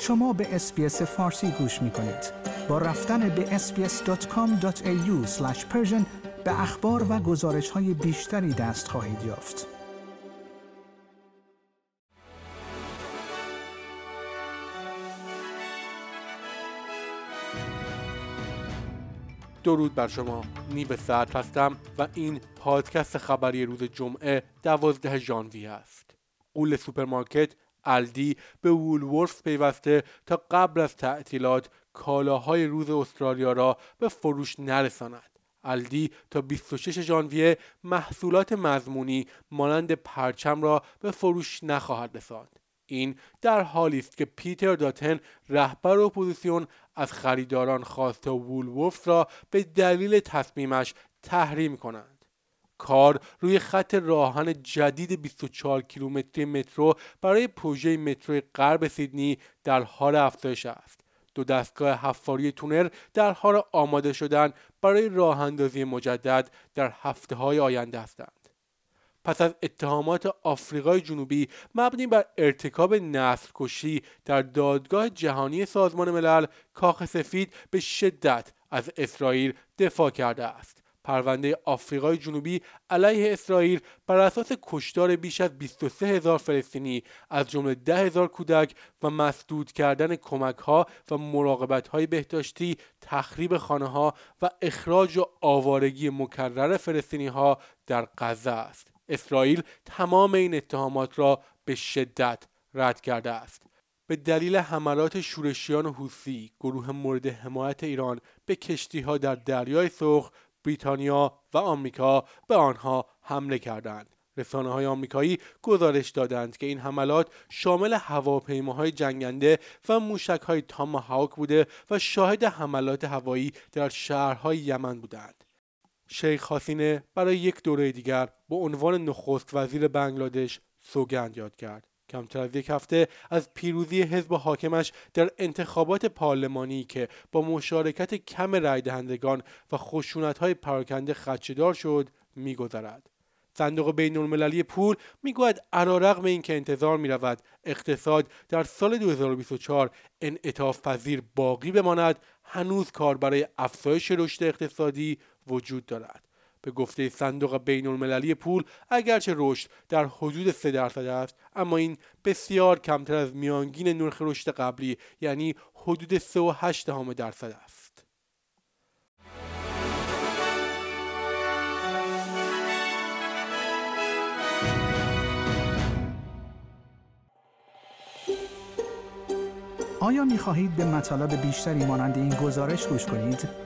شما به SBS فارسی گوش می کنید. با رفتن به sbs.com.au به اخبار و گزارش های بیشتری دست خواهید یافت. درود بر شما نیو ساعت هستم و این پادکست خبری روز جمعه دوازده ژانویه است غول سوپرمارکت الدی به وولورث پیوسته تا قبل از تعطیلات کالاهای روز استرالیا را به فروش نرساند. الدی تا 26 ژانویه محصولات مضمونی مانند پرچم را به فروش نخواهد رساند. این در حالی است که پیتر داتن رهبر اپوزیسیون از خریداران خواسته وولورث را به دلیل تصمیمش تحریم کنند. کار روی خط راهن جدید 24 کیلومتری مترو برای پروژه مترو غرب سیدنی در حال افزایش است. دو دستگاه حفاری تونر در حال آماده شدن برای راه اندازی مجدد در هفته های آینده هستند. پس از اتهامات آفریقای جنوبی مبنی بر ارتکاب نسل کشی در دادگاه جهانی سازمان ملل کاخ سفید به شدت از اسرائیل دفاع کرده است. پرونده آفریقای جنوبی علیه اسرائیل بر اساس کشتار بیش از 23 هزار فلسطینی از جمله 10 هزار کودک و مسدود کردن کمک ها و مراقبت های بهداشتی تخریب خانه ها و اخراج و آوارگی مکرر فلسطینی ها در غزه است. اسرائیل تمام این اتهامات را به شدت رد کرده است. به دلیل حملات شورشیان و حوسی گروه مورد حمایت ایران به کشتی ها در دریای سرخ بریتانیا و آمریکا به آنها حمله کردند. رسانه های آمریکایی گزارش دادند که این حملات شامل هواپیماهای جنگنده و موشک های بوده و شاهد حملات هوایی در شهرهای یمن بودند. شیخ حسینه برای یک دوره دیگر به عنوان نخست وزیر بنگلادش سوگند یاد کرد. کمتر از یک هفته از پیروزی حزب حاکمش در انتخابات پارلمانی که با مشارکت کم رای دهندگان و خشونت های پراکنده خدشدار شد میگذرد. صندوق بین المللی پول می‌گوید علیرغم اینکه انتظار می رود اقتصاد در سال 2024 انعطاف پذیر باقی بماند هنوز کار برای افزایش رشد اقتصادی وجود دارد. به گفته صندوق بین المللی پول اگرچه رشد در حدود 3 درصد است اما این بسیار کمتر از میانگین نرخ رشد قبلی یعنی حدود 3.8 درصد است آیا می خواهید به مطالب بیشتری مانند این گزارش گوش کنید؟